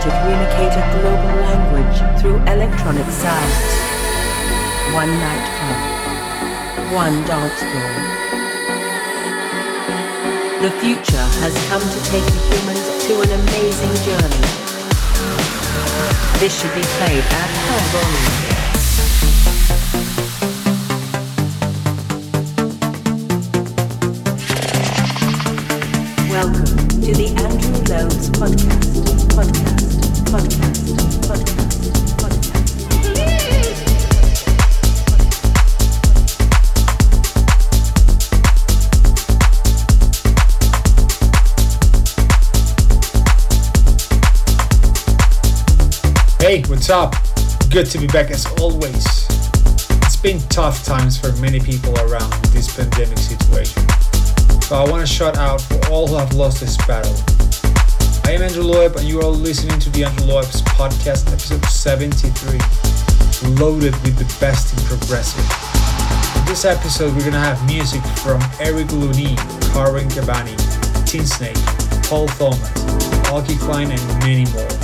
to communicate a global language through electronic sounds. One nightclub. One dance floor. The future has come to take humans to an amazing journey. This should be played at high volume. Welcome to the Andrew Loeb's podcast, podcast. Hey, what's up? Good to be back as always. It's been tough times for many people around this pandemic situation. So I want to shout out for all who have lost this battle. I am Andrew Loeb and you are listening to the Andrew Loeb's podcast episode 73, loaded with the best in progressive. In this episode we're gonna have music from Eric Lune, Corren Cavani, Tin Snake, Paul Thomas, Eelke Kleijn and many more.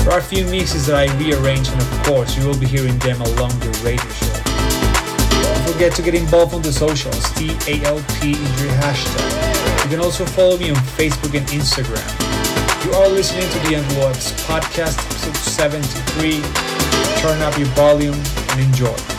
There are a few mixes that I rearranged, and of course, you will be hearing them along the radio show. Don't forget to get involved on the socials, TALP is your hashtag. You can also follow me on Facebook and Instagram. You are listening to the Andrew Loeb's podcast, episode 73. Turn up your volume and enjoy.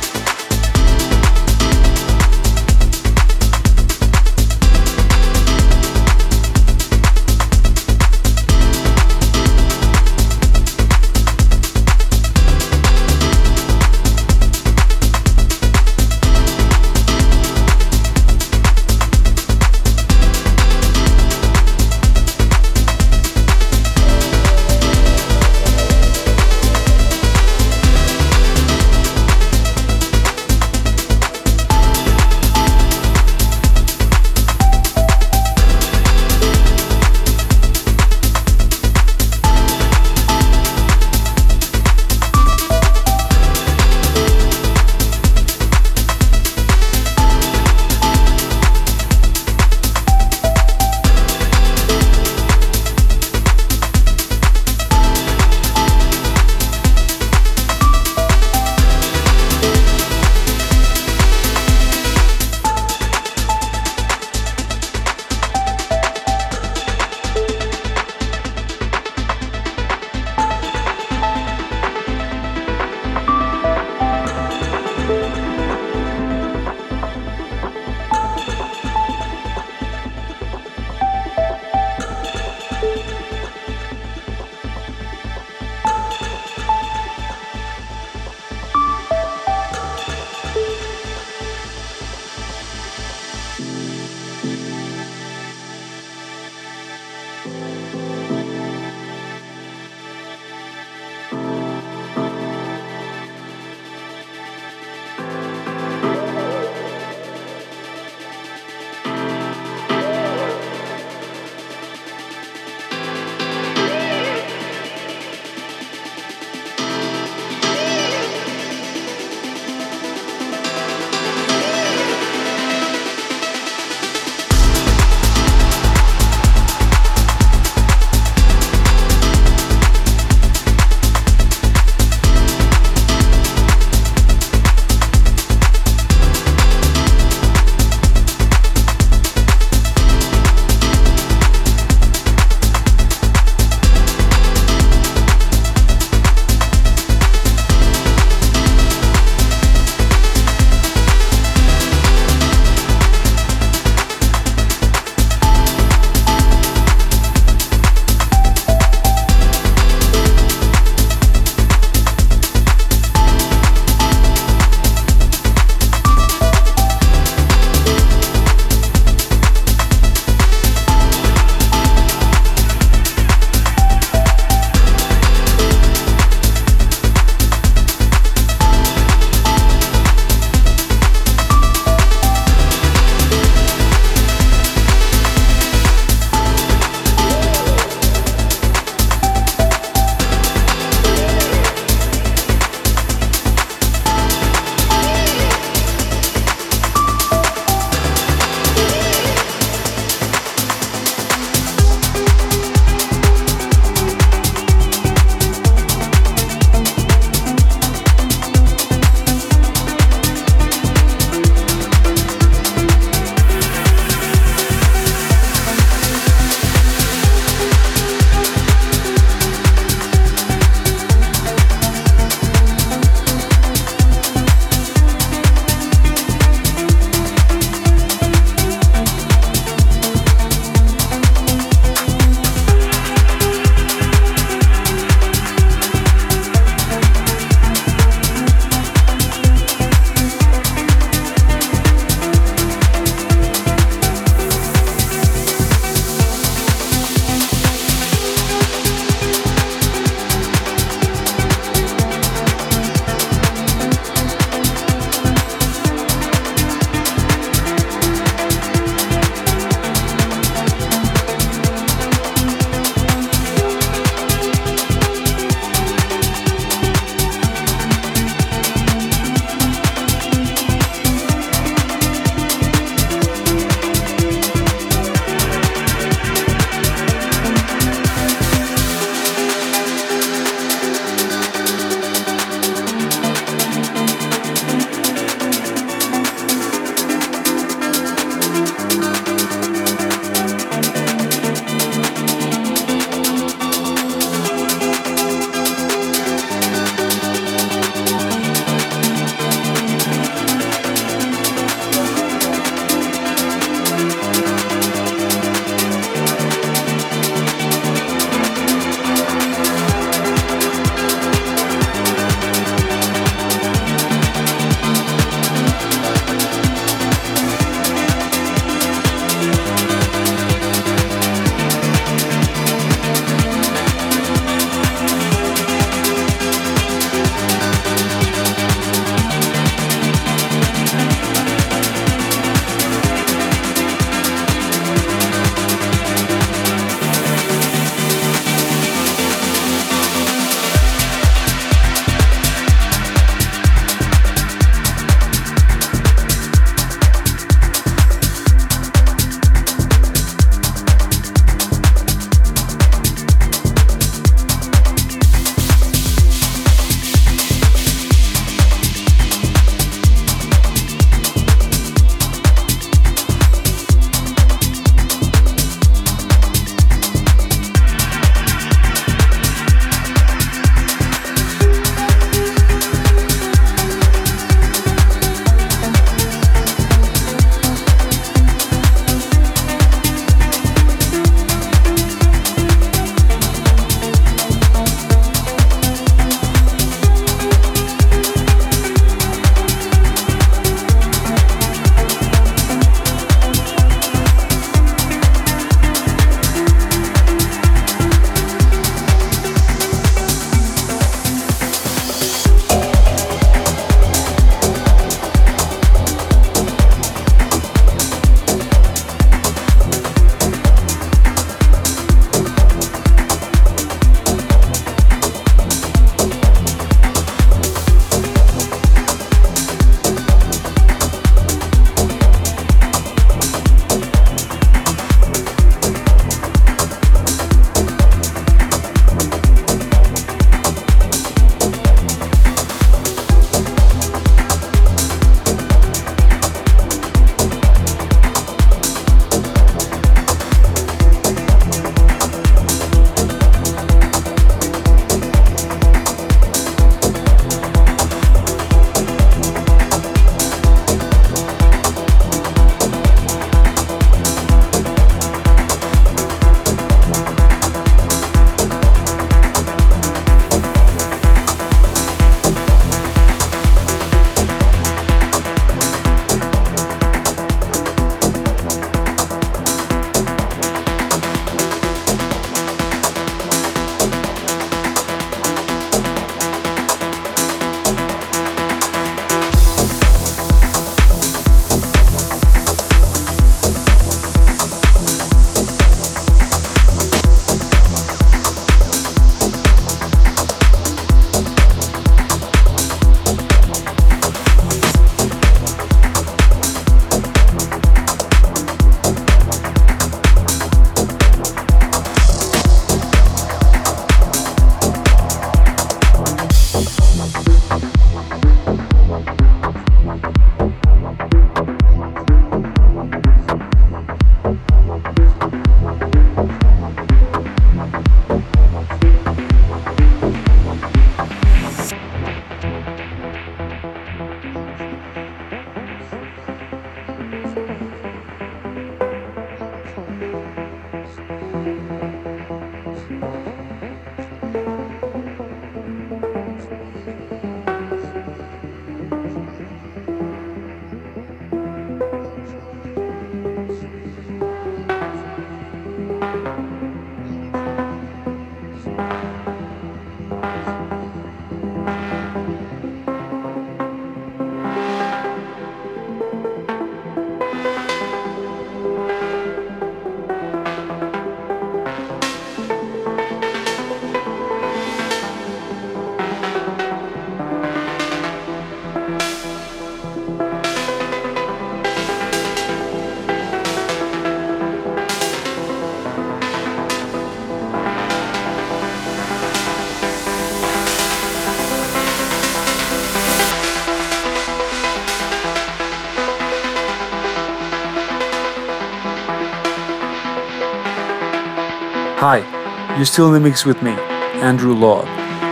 You're still in the mix with me, Andrew Loeb,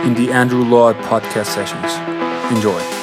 in the Andrew Loeb podcast sessions. Enjoy.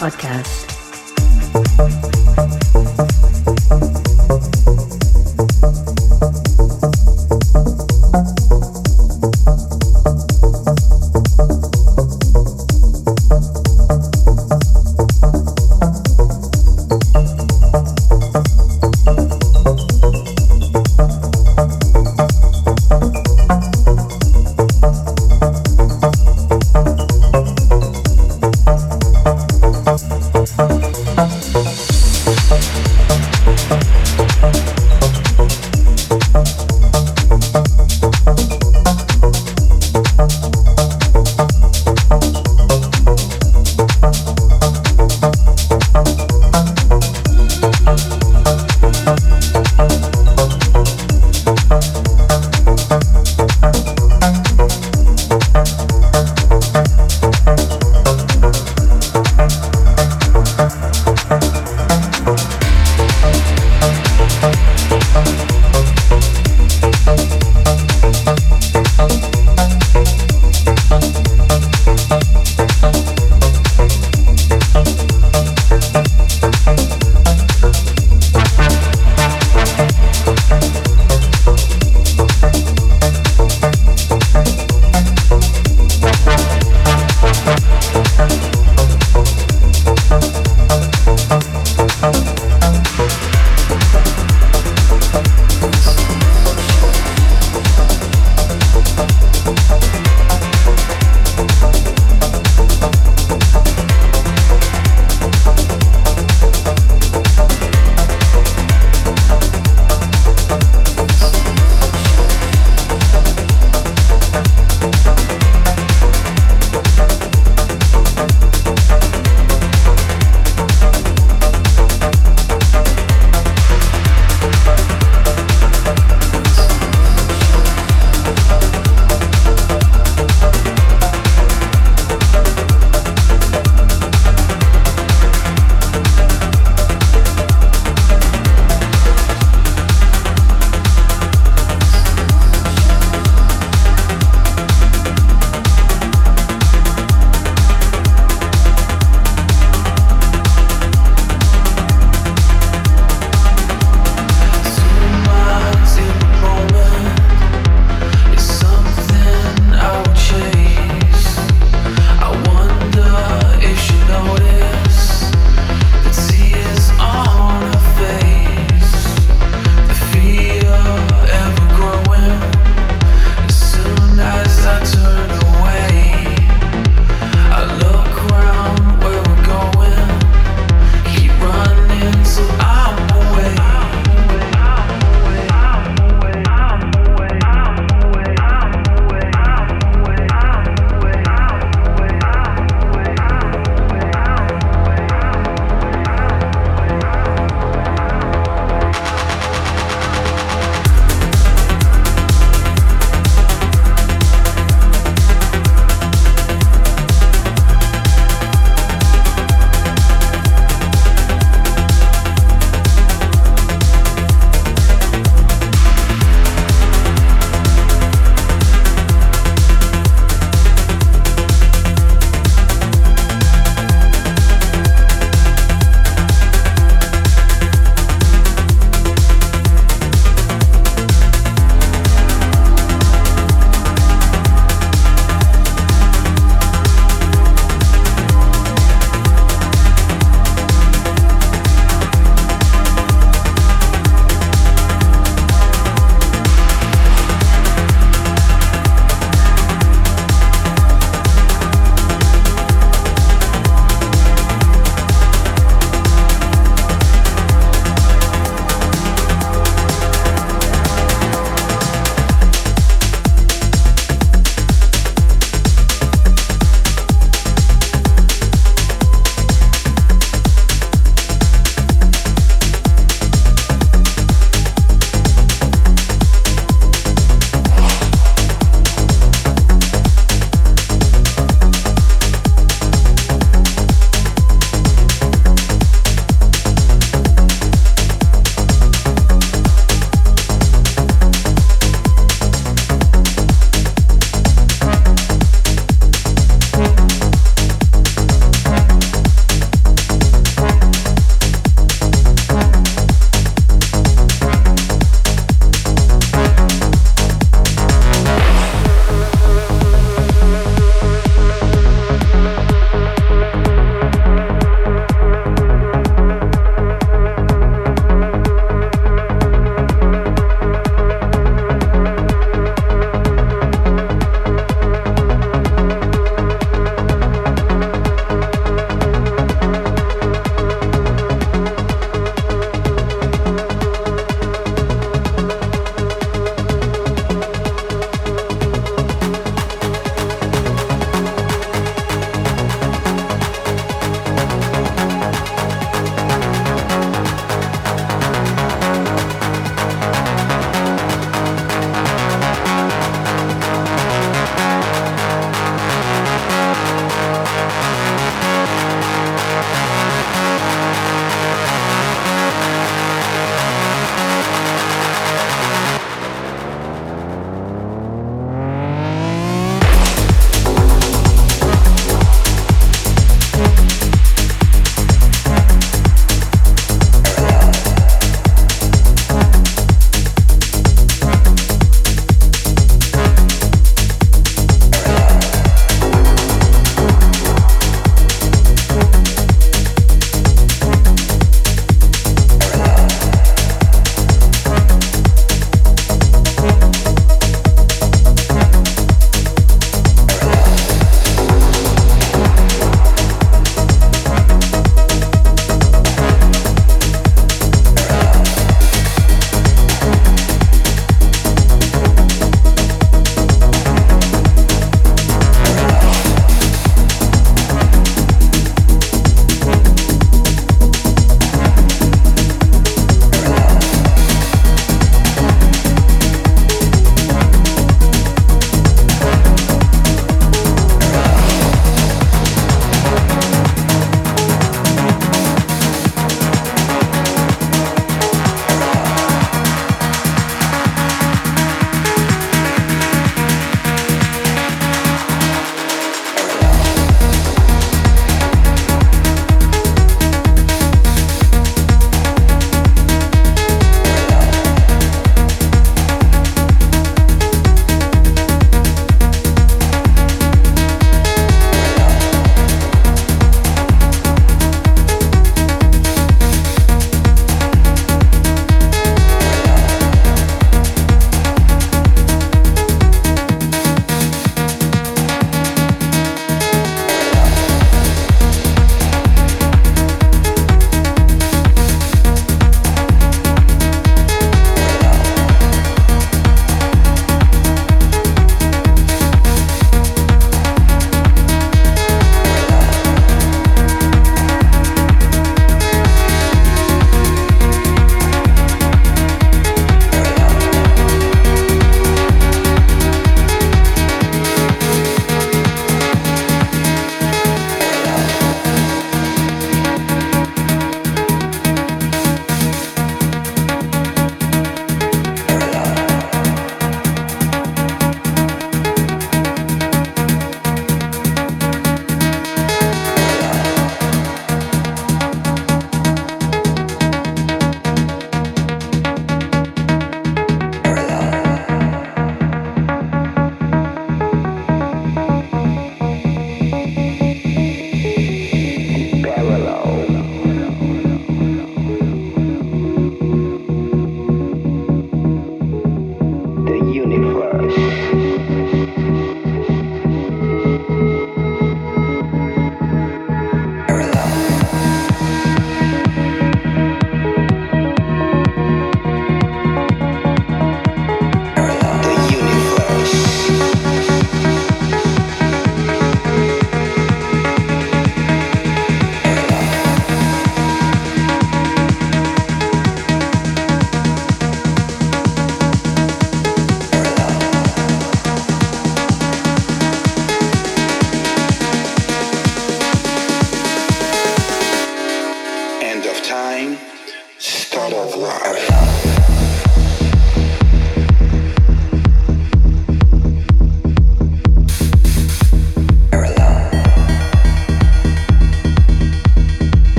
Podcast.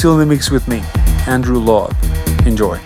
Still in the mix with me, Andrew Loeb. Enjoy.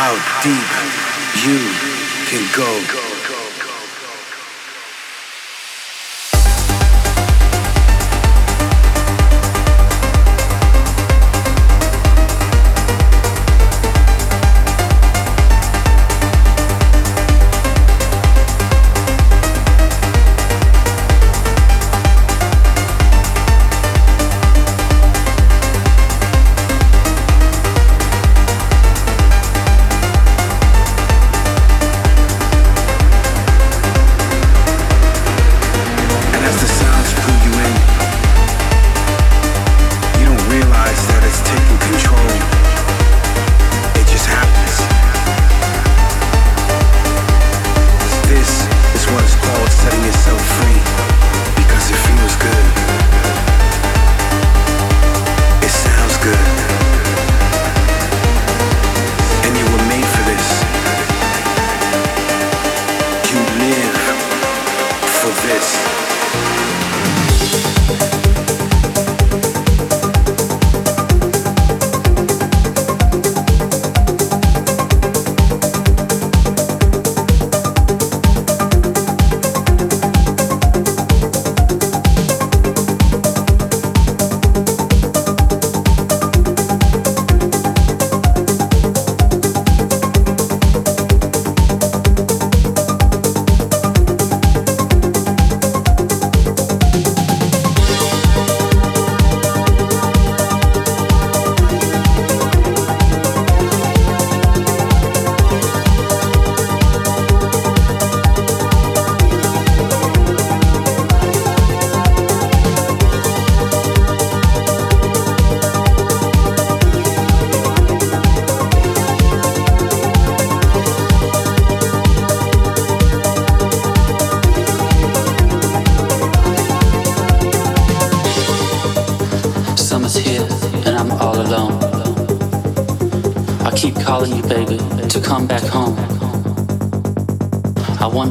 how deep you can go.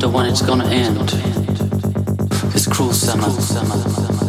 wonder when it's gonna end. This cruel summer.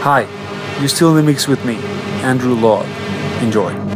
Hi, you're still in the mix with me, Andrew Loeb. Enjoy.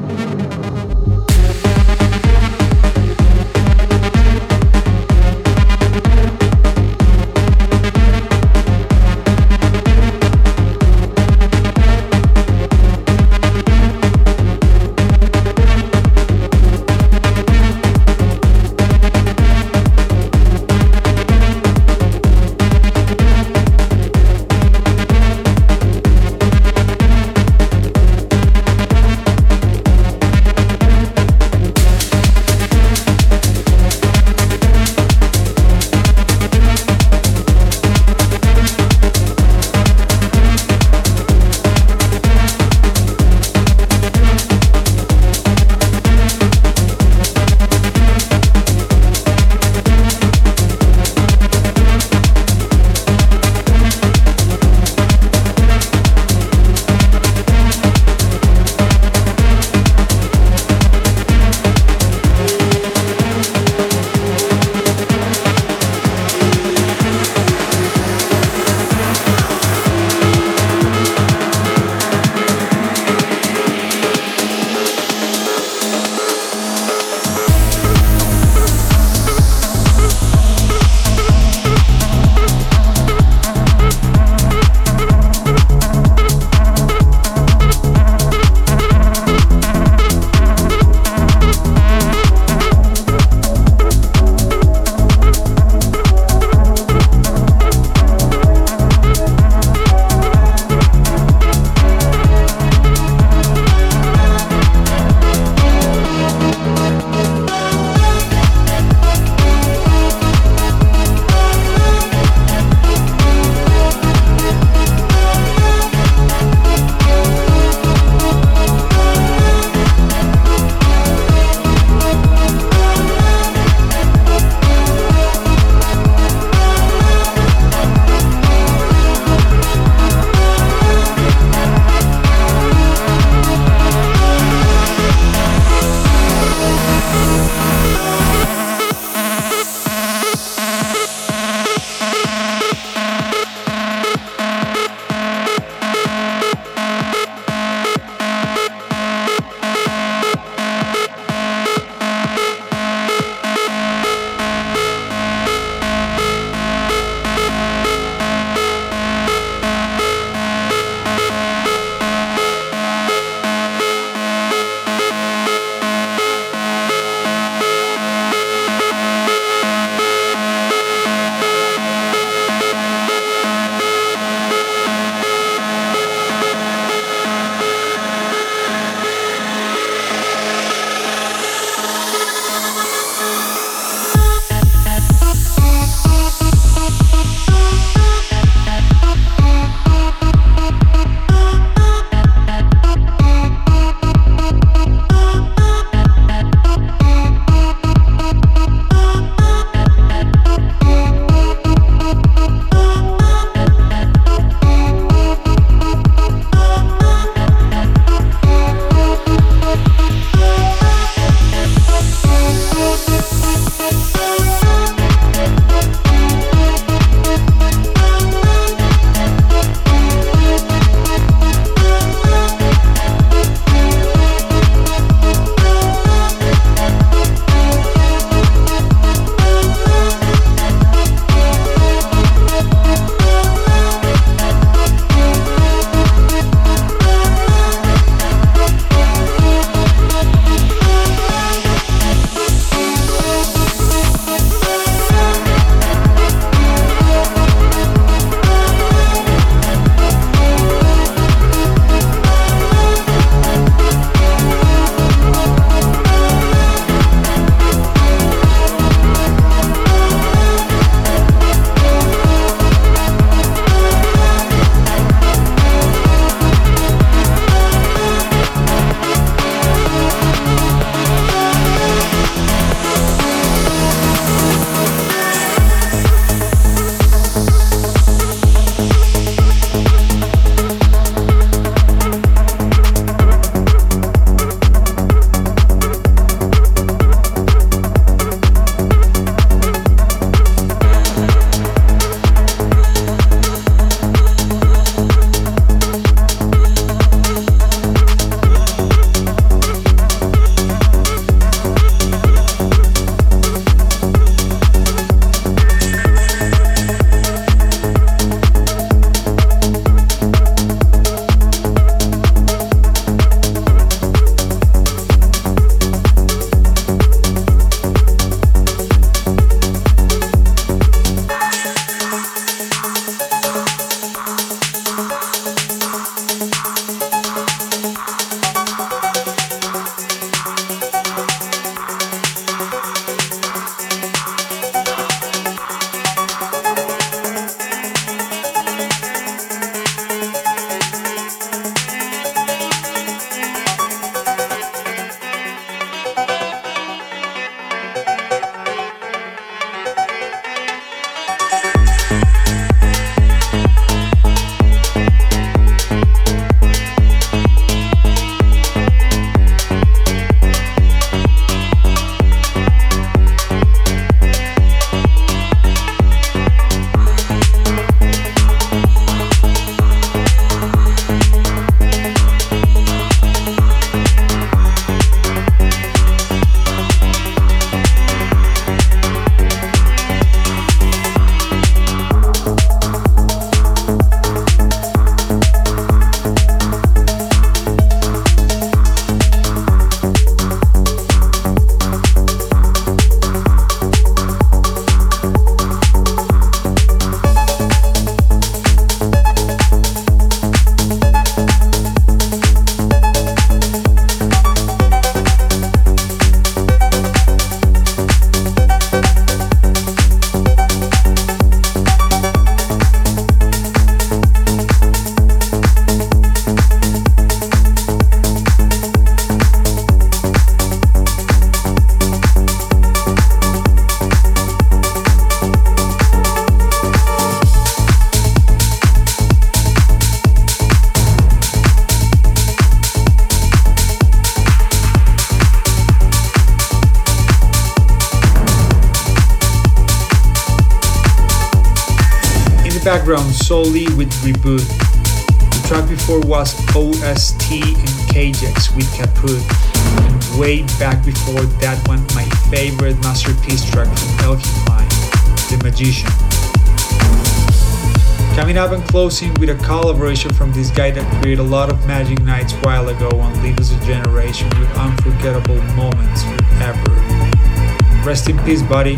Background solely with Reboot. The track before was OST and KJX with Caput. And way back before that one, my favorite masterpiece track from Eelke Kleijn, The Magician. Coming up and closing with a collaboration from this guy that created a lot of magic nights while ago and leaves a generation with unforgettable moments forever. Rest in peace, buddy.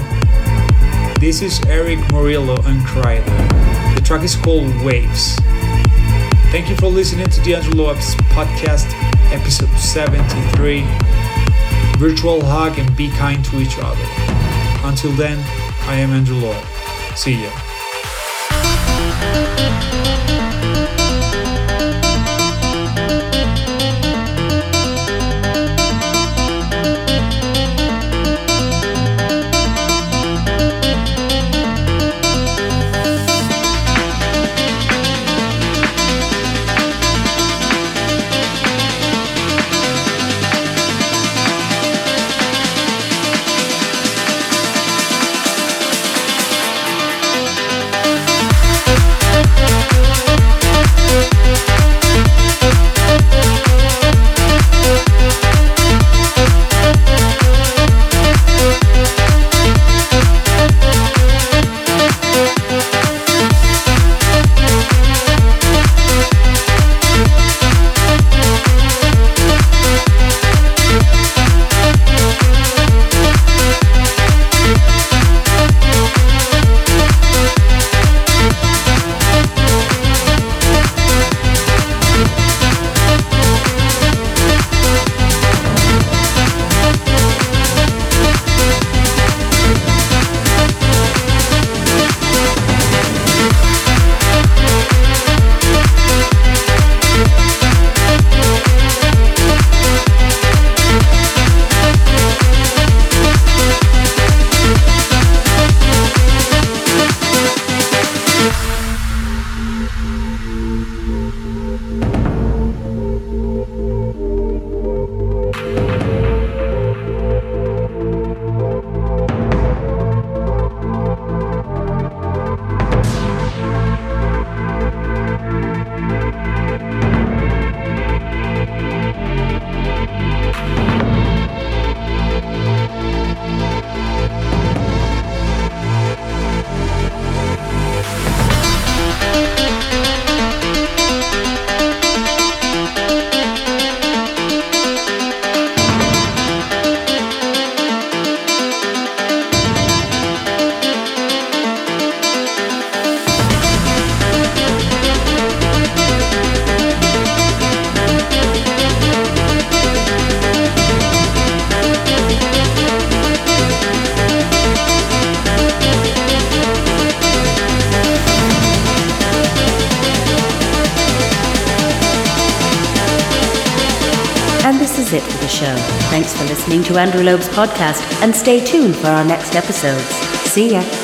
This is Erick Morillo and Kryder. Track is called Waves. Thank you for listening to the Andrew Loeb's podcast, episode 73. Virtual hug and be kind to each other. Until then, I am Andrew Loeb. See ya. To Andrew Loeb's podcast and stay tuned for our next episodes. See ya.